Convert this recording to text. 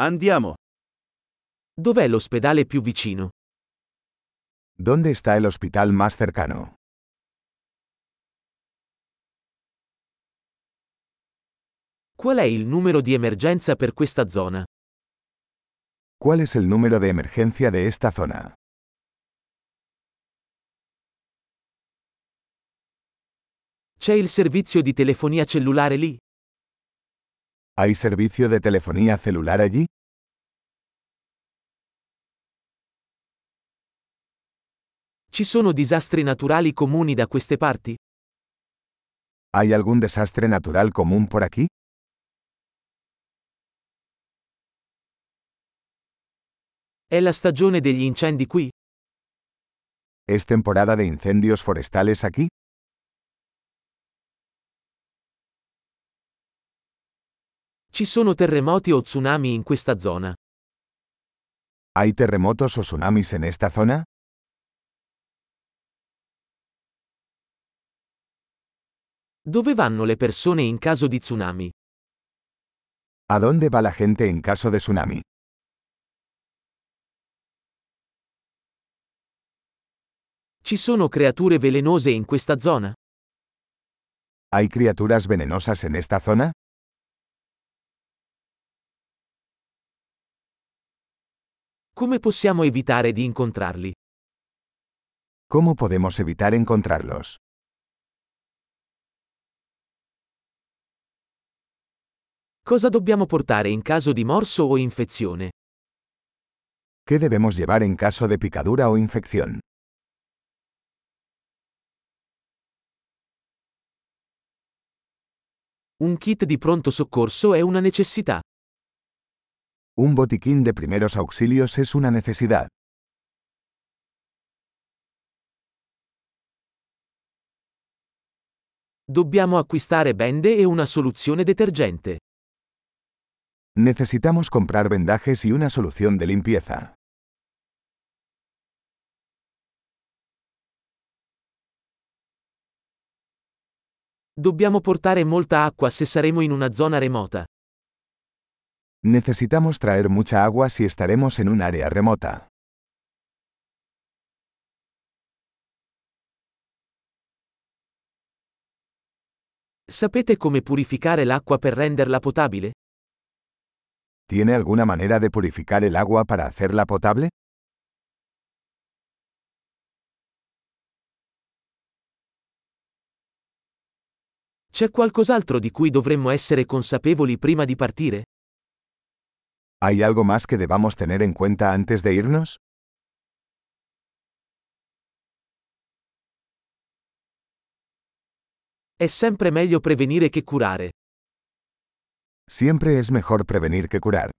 Andiamo. Dov'è l'ospedale più vicino? ¿Dónde está el hospital más cercano? Qual è il numero di emergenza per questa zona? ¿Cuál es el número de emergencia de esta zona? C'è il servizio di telefonia cellulare lì? ¿Hay servicio de telefonía celular allí? Ci sono disastri naturali comuni da queste parti? ¿Hay algún desastre natural común por aquí? È la stagione degli incendi qui? ¿Es temporada de incendios forestales aquí? Ci sono terremoti o tsunami in questa zona? ¿Hay terremotos o tsunamis en esta zona? Dove vanno le persone in caso di tsunami? ¿A dónde va la gente en caso de tsunami? Ci sono creature velenose in questa zona? ¿Hay criaturas venenosas en esta zona? Come possiamo evitare di incontrarli? ¿Cómo podemos evitar encontrarlos? Cosa dobbiamo portare in caso di morso o infezione? ¿Qué debemos llevar en caso de picadura o infección? Un kit di pronto soccorso è una necessità. Un botiquín de primeros auxilios es una necesidad. Dobbiamo acquistare bende e una soluzione detergente. Necesitamos comprar vendajes y una solución de limpieza. Dobbiamo portare molta acqua se saremo in una zona remota. Necesitamos traer mucha agua si estaremos en un área remota. Sapete come purificare l'acqua per renderla potabile? ¿Tiene alguna manera de purificar el agua para hacerla potable? C'è qualcos'altro di cui dovremmo essere consapevoli prima di partire? ¿Hay algo más que debamos tener en cuenta antes de irnos? È sempre meglio prevenire che curare. Siempre es mejor prevenir que curar.